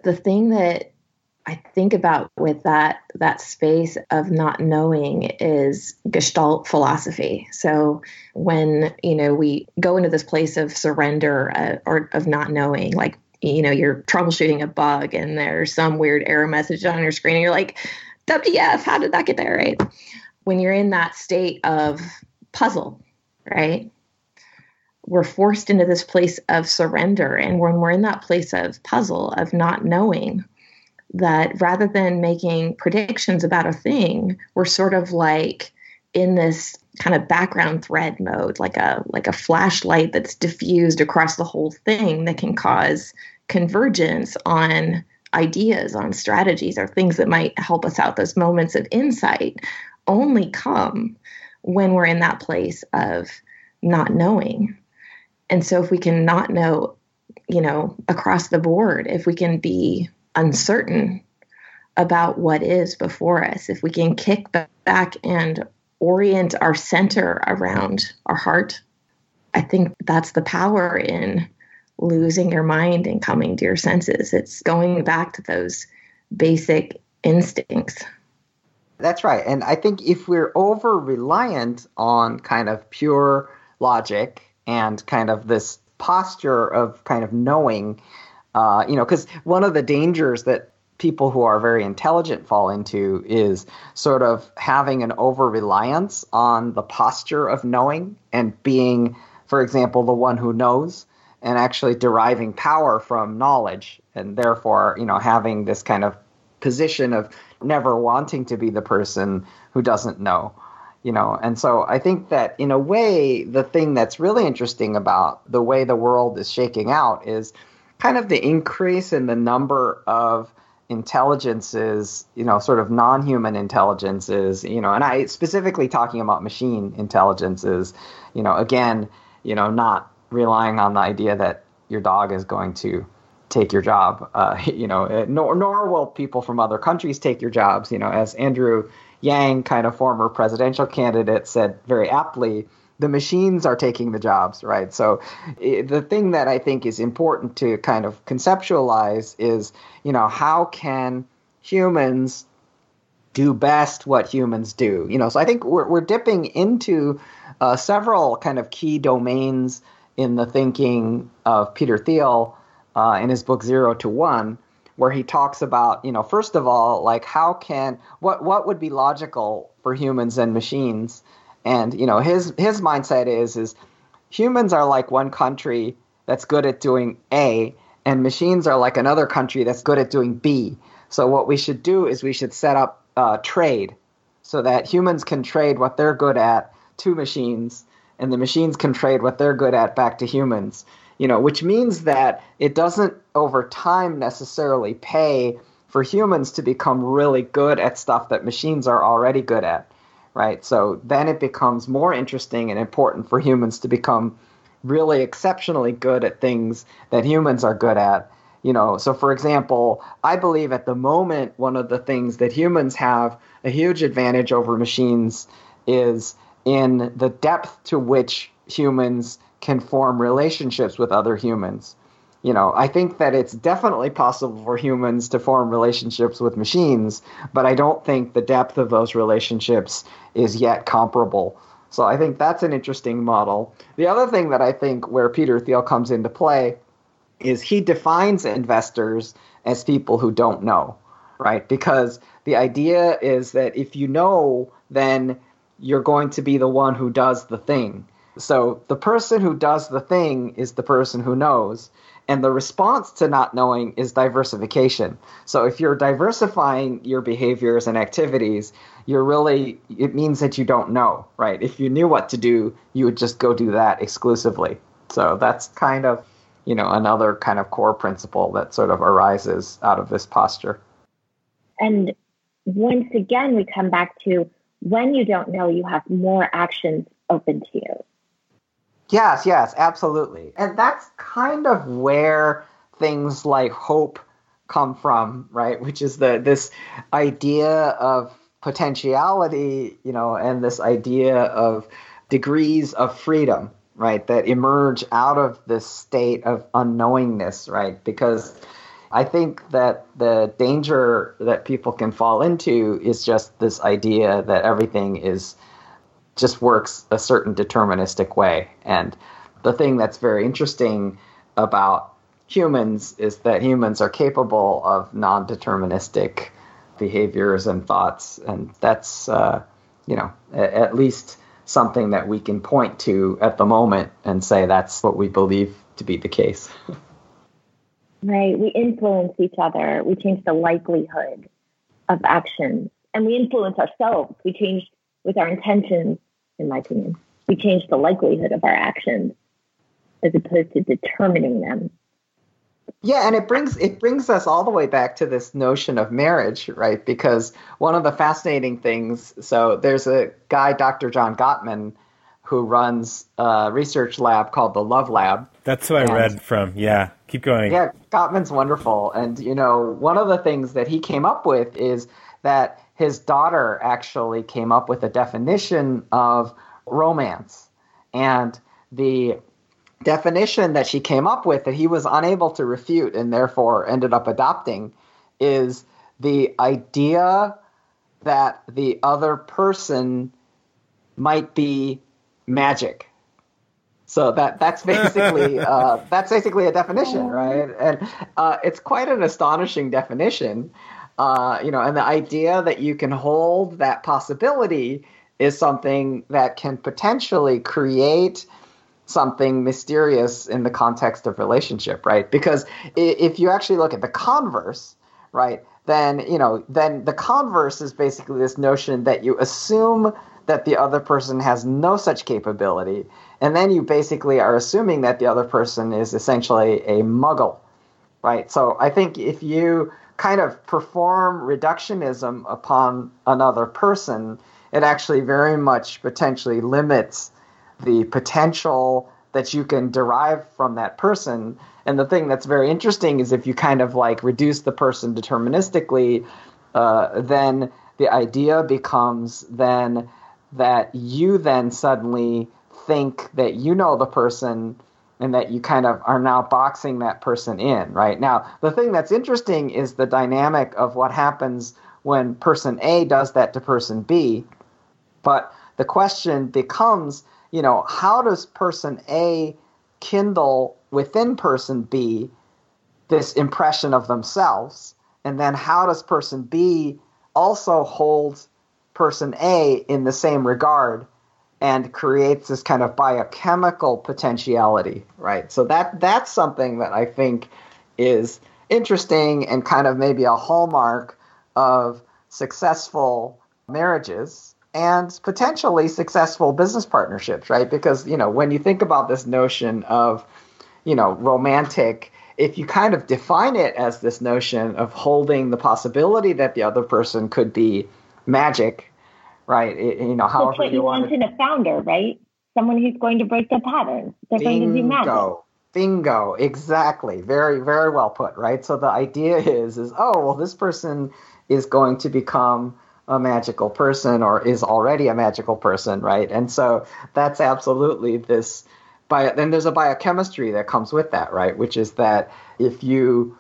The thing that I think about with that that space of not knowing is Gestalt philosophy. So when you know we go into this place of surrender uh, or of not knowing, like you know you're troubleshooting a bug and there's some weird error message on your screen, and you're like, "WTF? How did that get there?" Right? When you're in that state of puzzle, right? we're forced into this place of surrender. And when we're in that place of puzzle, of not knowing, that rather than making predictions about a thing, we're sort of like in this kind of background thread mode, like a like a flashlight that's diffused across the whole thing that can cause convergence on ideas, on strategies, or things that might help us out. Those moments of insight only come when we're in that place of not knowing. And so if we can not know, you know, across the board, if we can be uncertain about what is before us, if we can kick back and orient our center around our heart, I think that's the power in losing your mind and coming to your senses. It's going back to those basic instincts. That's right. And I think if we're over reliant on kind of pure logic and kind of this posture of kind of knowing, uh, you know, because one of the dangers that people who are very intelligent fall into is sort of having an over reliance on the posture of knowing and being, for example, the one who knows and actually deriving power from knowledge and therefore, you know, having this kind of position of never wanting to be the person who doesn't know you know? And so i think that in a way the thing that's really interesting about the way the world is shaking out is kind of the increase in the number of intelligences you know sort of non-human intelligences you know? And i specifically talking about machine intelligences you know? Again you know not relying on the idea that your dog is going to take your job uh, you know nor, nor will people from other countries take your jobs you know as andrew Yang, kind of former presidential candidate, said very aptly, the machines are taking the jobs, right? So it, the thing that I think is important to kind of conceptualize is, you know, how can humans do best what humans do? You know, so I think we're, we're dipping into uh, several kind of key domains in the thinking of Peter Thiel uh, in his book Zero to One where he talks about, you know, first of all, like how can what what would be logical for humans and machines, and you know, his his mindset is is humans are like one country that's good at doing A, and machines are like another country that's good at doing B. So what we should do is we should set up uh, trade, so that humans can trade what they're good at to machines, and the machines can trade what they're good at back to humans you know, which means that it doesn't over time necessarily pay for humans to become really good at stuff that machines are already good at, right? So then it becomes more interesting and important for humans to become really exceptionally good at things that humans are good at. You know, so for example, I believe at the moment one of the things that humans have a huge advantage over machines is in the depth to which humans can form relationships with other humans. You know, I think that it's definitely possible for humans to form relationships with machines, but I don't think the depth of those relationships is yet comparable. So I think that's an interesting model. The other thing that I think where Peter Thiel comes into play is he defines investors as people who don't know, right? Because the idea is that if you know, then you're going to be the one who does the thing. So the person who does the thing is the person who knows. And the response to not knowing is diversification. So if you're diversifying your behaviors and activities, you're really, it means that you don't know, right? If you knew what to do, you would just go do that exclusively. So that's kind of, you know, another kind of core principle that sort of arises out of this posture. And once again, we come back to when you don't know, you have more actions open to you. Yes, yes, absolutely. And that's kind of where things like hope come from, right? Which is the this idea of potentiality, you know, and this idea of degrees of freedom, right, that emerge out of this state of unknowingness, right? Because I think that the danger that people can fall into is just this idea that everything is just works a certain deterministic way. And the thing that's very interesting about humans is that humans are capable of non deterministic behaviors and thoughts. And that's, uh, you know, at, least something that we can point to at the moment and say that's what we believe to be the case. Right. We influence each other. We change the likelihood of actions. And we influence ourselves. We change with our intentions, in my opinion. We change the likelihood of our actions as opposed to determining them. Yeah, and it brings it brings us all the way back to this notion of marriage, right? Because one of the fascinating things, so there's a guy, Dr. John Gottman, who runs a research lab called the Love Lab. That's who I and, read from. Yeah, keep going. Yeah, Gottman's wonderful. And, you know, one of the things that he came up with is that his daughter actually came up with a definition of romance. And the definition that she came up with that he was unable to refute and therefore ended up adopting is the idea that the other person might be magic. So that that's basically uh, that's basically a definition, right? And uh, it's quite an astonishing definition, uh, you know. And the idea that you can hold that possibility is something that can potentially create something mysterious in the context of relationship, right? Because if you actually look at the converse, right, then you know then the converse is basically this notion that you assume that the other person has no such capability. And then you basically are assuming that the other person is essentially a muggle, right? So I think if you kind of perform reductionism upon another person, it actually very much potentially limits the potential that you can derive from that person. And the thing that's very interesting is if you kind of like reduce the person deterministically, uh, then the idea becomes then that you then suddenly think that you know the person and that you kind of are now boxing that person in, right? Now, the thing that's interesting is the dynamic of what happens when person A does that to person B. But the question becomes, you know, how does person A kindle within person B this impression of themselves? And then how does person B also hold person A in the same regard and creates this kind of biochemical potentiality, right? So that that's something that I think is interesting and kind of maybe a hallmark of successful marriages and potentially successful business partnerships, right? Because, you know, when you think about this notion of, you know, romantic, if you kind of define it as this notion of holding the possibility that the other person could be magic, right? It, you know, however That's what you, you want, want in a founder, right? Someone who's going to break the pattern. They're Bingo. going to do magic. Bingo, exactly. Very, very well put, right? So the idea is, is oh, well, this person is going to become a magical person or is already a magical person, right? And so that's absolutely this. Bio, then there's a biochemistry that comes with that, right? Which is that if you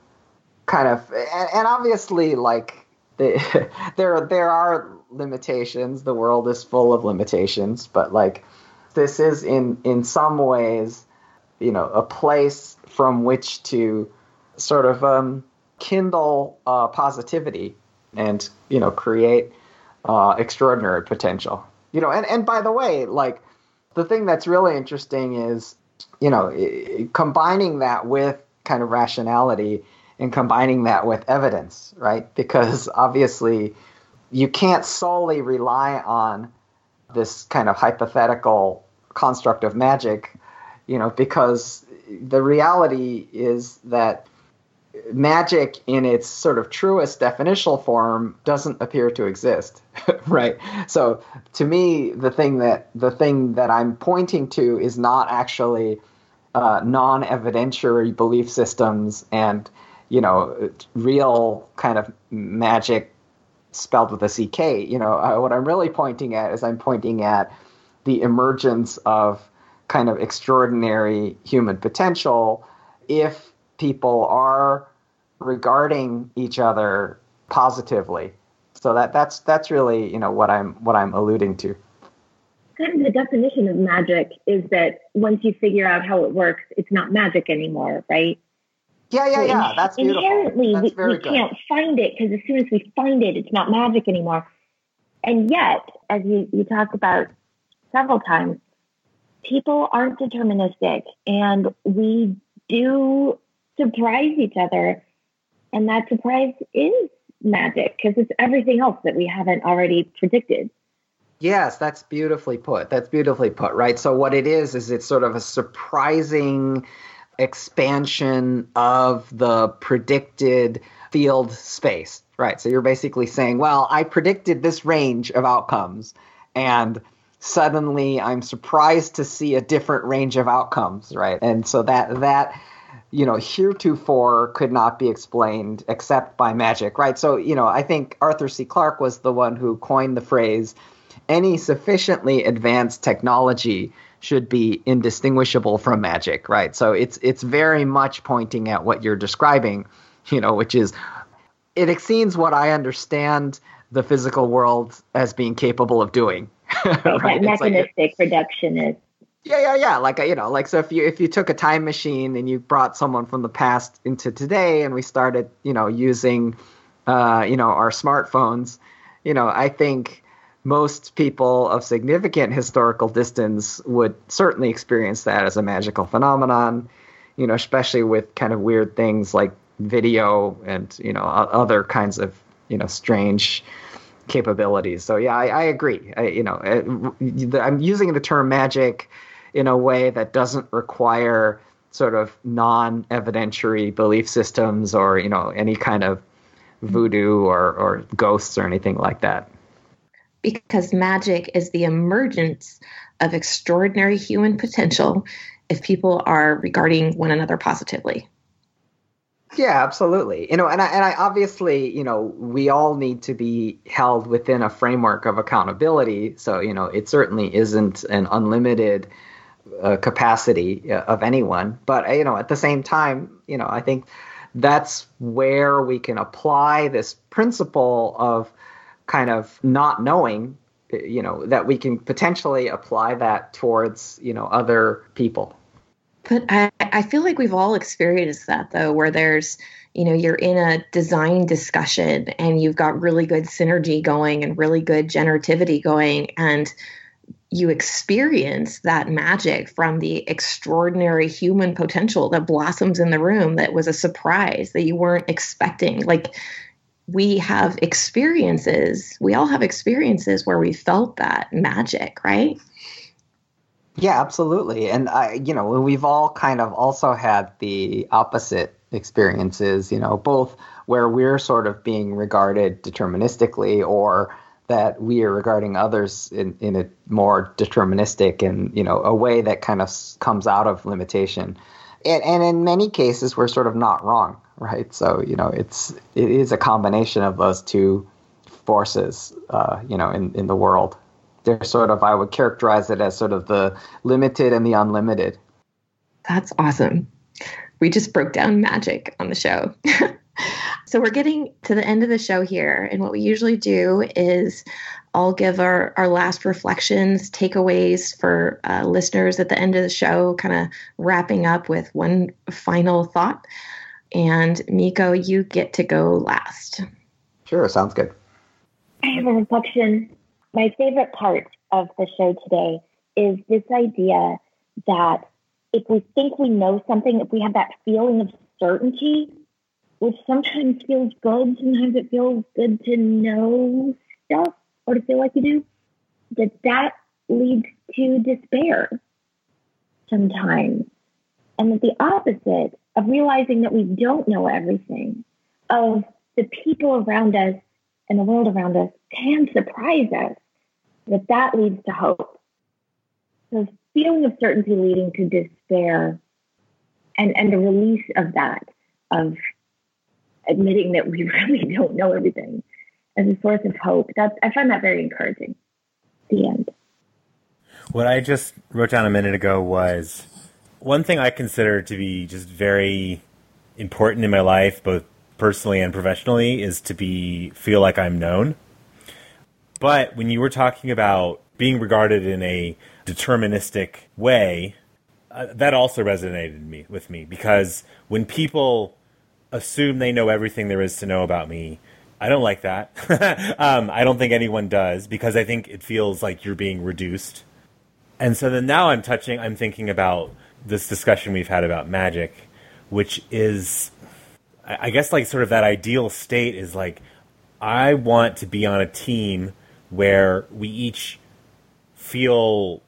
kind of, and, and obviously, like there, there are limitations. The world is full of limitations, but like this is in in some ways, you know, a place from which to sort of um, kindle uh, positivity and you know create uh, extraordinary potential. You know, and and by the way, like the thing that's really interesting is you know combining that with kind of rationality and combining that with evidence, right? Because obviously you can't solely rely on this kind of hypothetical construct of magic, you know, because the reality is that magic in its sort of truest definitional form doesn't appear to exist right so to me the thing that the thing that i'm pointing to is not actually uh, non-evidentiary belief systems and you know real kind of magic spelled with a CK. You know, uh, what I'm really pointing at is I'm pointing at the emergence of kind of extraordinary human potential if people are regarding each other positively. So that that's that's really you know what I'm what I'm alluding to. Kind of the definition of magic is that once you figure out how it works, it's not magic anymore, right? Yeah, yeah, yeah. That's beautiful. Inherently, That's we, we can't find it because as soon as we find it, it's not magic anymore. And yet, as you, you talk about several times, people aren't deterministic and we do surprise each other. And that surprise is magic because it's everything else that we haven't already predicted. Yes, that's beautifully put. That's beautifully put, right? So, what it is, is it's sort of a surprising expansion of the predicted field space, right? So, you're basically saying, well, I predicted this range of outcomes, and suddenly I'm surprised to see a different range of outcomes, right? And so that, that, you know, heretofore could not be explained except by magic, right? So, you know, I think Arthur C. Clarke was the one who coined the phrase any sufficiently advanced technology should be indistinguishable from magic, right? So it's it's very much pointing at what you're describing, you know, which is it exceeds what I understand the physical world as being capable of doing. right? That mechanistic like, reductionist yeah, yeah, yeah. Like you know, like so if you if you took a time machine and you brought someone from the past into today, and we started, you know, using, uh, you know, our smartphones, you know, I think most people of significant historical distance would certainly experience that as a magical phenomenon. You know, especially with kind of weird things like video and you know other kinds of you know strange capabilities. So yeah, I, I agree. I, you know, I'm using the term magic in a way that doesn't require sort of non-evidentiary belief systems or you know any kind of voodoo or, or ghosts or anything like that because magic is the emergence of extraordinary human potential if people are regarding one another positively yeah, absolutely. You know, and I, and I obviously, you know, we all need to be held within a framework of accountability. So, you know, it certainly isn't an unlimited uh, capacity uh, of anyone. But uh, you know, at the same time, you know, I think that's where we can apply this principle of kind of not knowing. You know, that we can potentially apply that towards you know other people. But I, I feel like we've all experienced that though, where there's you know you're in a design discussion and you've got really good synergy going and really good generativity going and you experience that magic from the extraordinary human potential that blossoms in the room that was a surprise that you weren't expecting like we have experiences we all have experiences where we felt that magic right? Yeah absolutely. And i you know we've all kind of also had the opposite experiences you know both where we're sort of being regarded deterministically or that we are regarding others in, in a more deterministic and you know a way that kind of comes out of limitation and, and in many cases we're sort of not wrong right? So you know it's it is a combination of those two forces uh, you know in, in the world. They're sort of i would characterize it as sort of the limited and the unlimited. That's awesome. We just broke down magic on the show. So we're getting to the end of the show here. And what we usually do is I'll give our, our last reflections, takeaways for uh, listeners at the end of the show, kind of wrapping up with one final thought. And Miko, you get to go last. Sure, sounds good. I have a reflection. My favorite part of the show today is this idea that if we think we know something, if we have that feeling of certainty, which sometimes feels good. Sometimes it feels good to know stuff or to feel like you do. That that leads to despair sometimes. And that the opposite of realizing that we don't know everything, of the people around us and the world around us can surprise us, that that leads to hope. So feeling of certainty leading to despair and, and the release of that, of admitting that we really don't know everything as a source of hope. That's I find that very encouraging. The end. What I just wrote down a minute ago was one thing I consider to be just very important in my life, both personally and professionally, is to be feel like I'm known. But when you were talking about being regarded in a deterministic way, uh, that also resonated me with me because when people assume they know everything there is to know about me. I don't like that. um, I don't think anyone does because I think it feels like you're being reduced. And so then now I'm touching, I'm thinking about this discussion we've had about magic, which is, I guess, like sort of that ideal state is like, I want to be on a team where we each feel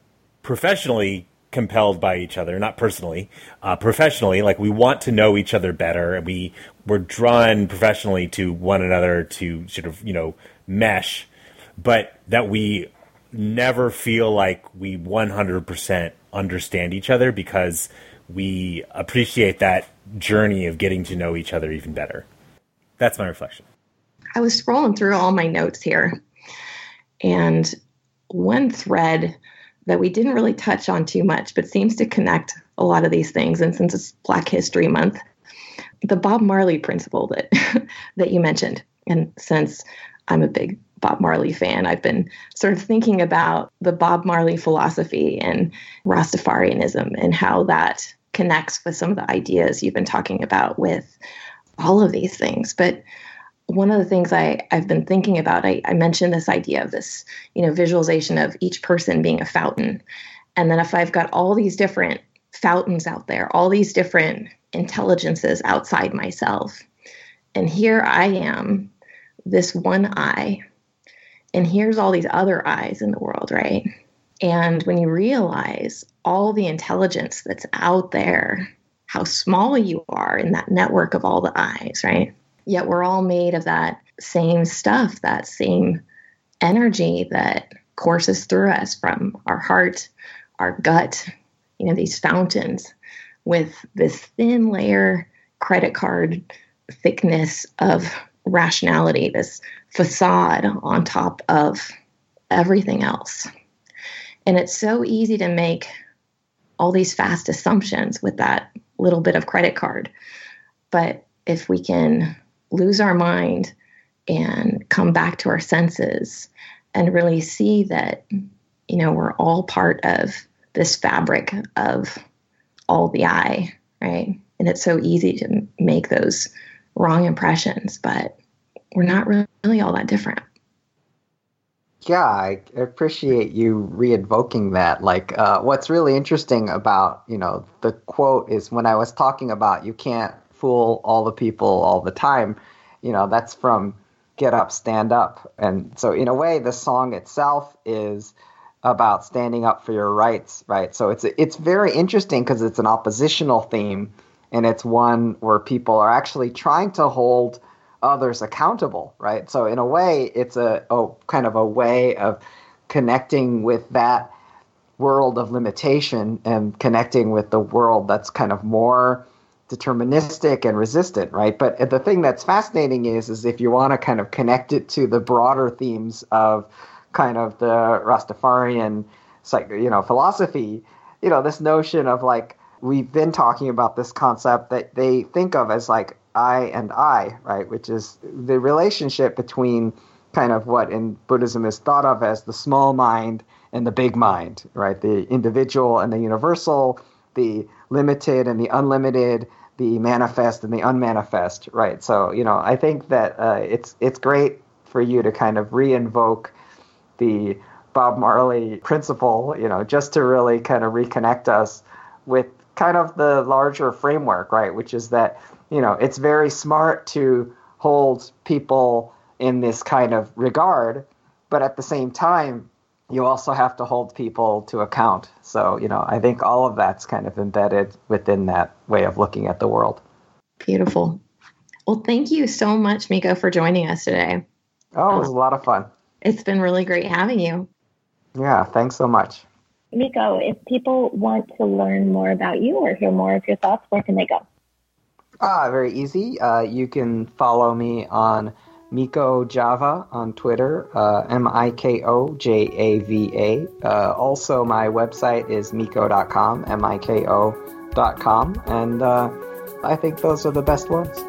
professionally compelled by each other, not personally, uh, professionally. Like we want to know each other better, and we we're drawn professionally to one another to sort of you know mesh, but that we never feel like we 100% understand each other because we appreciate that journey of getting to know each other even better. That's my reflection. I was scrolling through all my notes here, and one thread that we didn't really touch on too much, but seems to connect a lot of these things. And since it's Black History Month, the Bob Marley principle that that you mentioned, and since I'm a big Bob Marley fan, I've been sort of thinking about the Bob Marley philosophy and Rastafarianism and how that connects with some of the ideas you've been talking about with all of these things. But one of the things I, I've been thinking about, I, I mentioned this idea of this, you know, visualization of each person being a fountain. And then if I've got all these different fountains out there, all these different intelligences outside myself, and here I am, this one eye, and here's all these other eyes in the world, right? And when you realize all the intelligence that's out there, how small you are in that network of all the eyes, right? Yet we're all made of that same stuff, that same energy that courses through us from our heart, our gut, you know, these fountains with this thin layer credit card thickness of rationality, this facade on top of everything else. And it's so easy to make all these fast assumptions with that little bit of credit card. But if we can lose our mind and come back to our senses and really see that you know we're all part of this fabric of all the eye right and it's so easy to make those wrong impressions but we're not really all that different yeah i appreciate you re-invoking that like uh, what's really interesting about you know the quote is when i was talking about you can't fool all the people all the time. You know, that's from Get Up, Stand Up. And so, in a way, the song itself is about standing up for your rights, right? So it's it's very interesting because it's an oppositional theme, and it's one where people are actually trying to hold others accountable, right? So in a way, it's a, a kind of a way of connecting with that world of limitation and connecting with the world that's kind of more deterministic and resistant, right? But uh, the thing that's fascinating is, is if you want to kind of connect it to the broader themes of kind of the Rastafarian, you know, philosophy, you know, this notion of like we've been talking about this concept that they think of as like I and I, right? Which is the relationship between kind of what in Buddhism is thought of as the small mind and the big mind, right? The individual and the universal, the limited and the unlimited, the manifest and the unmanifest, right? So you know, I think that uh, it's it's great for you to kind of re-invoke the Bob Marley principle, you know, just to really kind of reconnect us with kind of the larger framework, right? Which is that you know it's very smart to hold people in this kind of regard, but at the same time, you also have to hold people to account. So, you know, I think all of that's kind of embedded within that way of looking at the world. Beautiful. Well, thank you so much, Miko, for joining us today. Oh, it was a lot of fun. It's been really great having you. Yeah, thanks so much. Miko, if people want to learn more about you or hear more of your thoughts, where can they go? Ah, very easy. Uh, you can follow me on Miko Java on Twitter, uh, M I K O J A V A. Uh, also, my website is miko.com, M I K O.com, and uh, I think those are the best ones.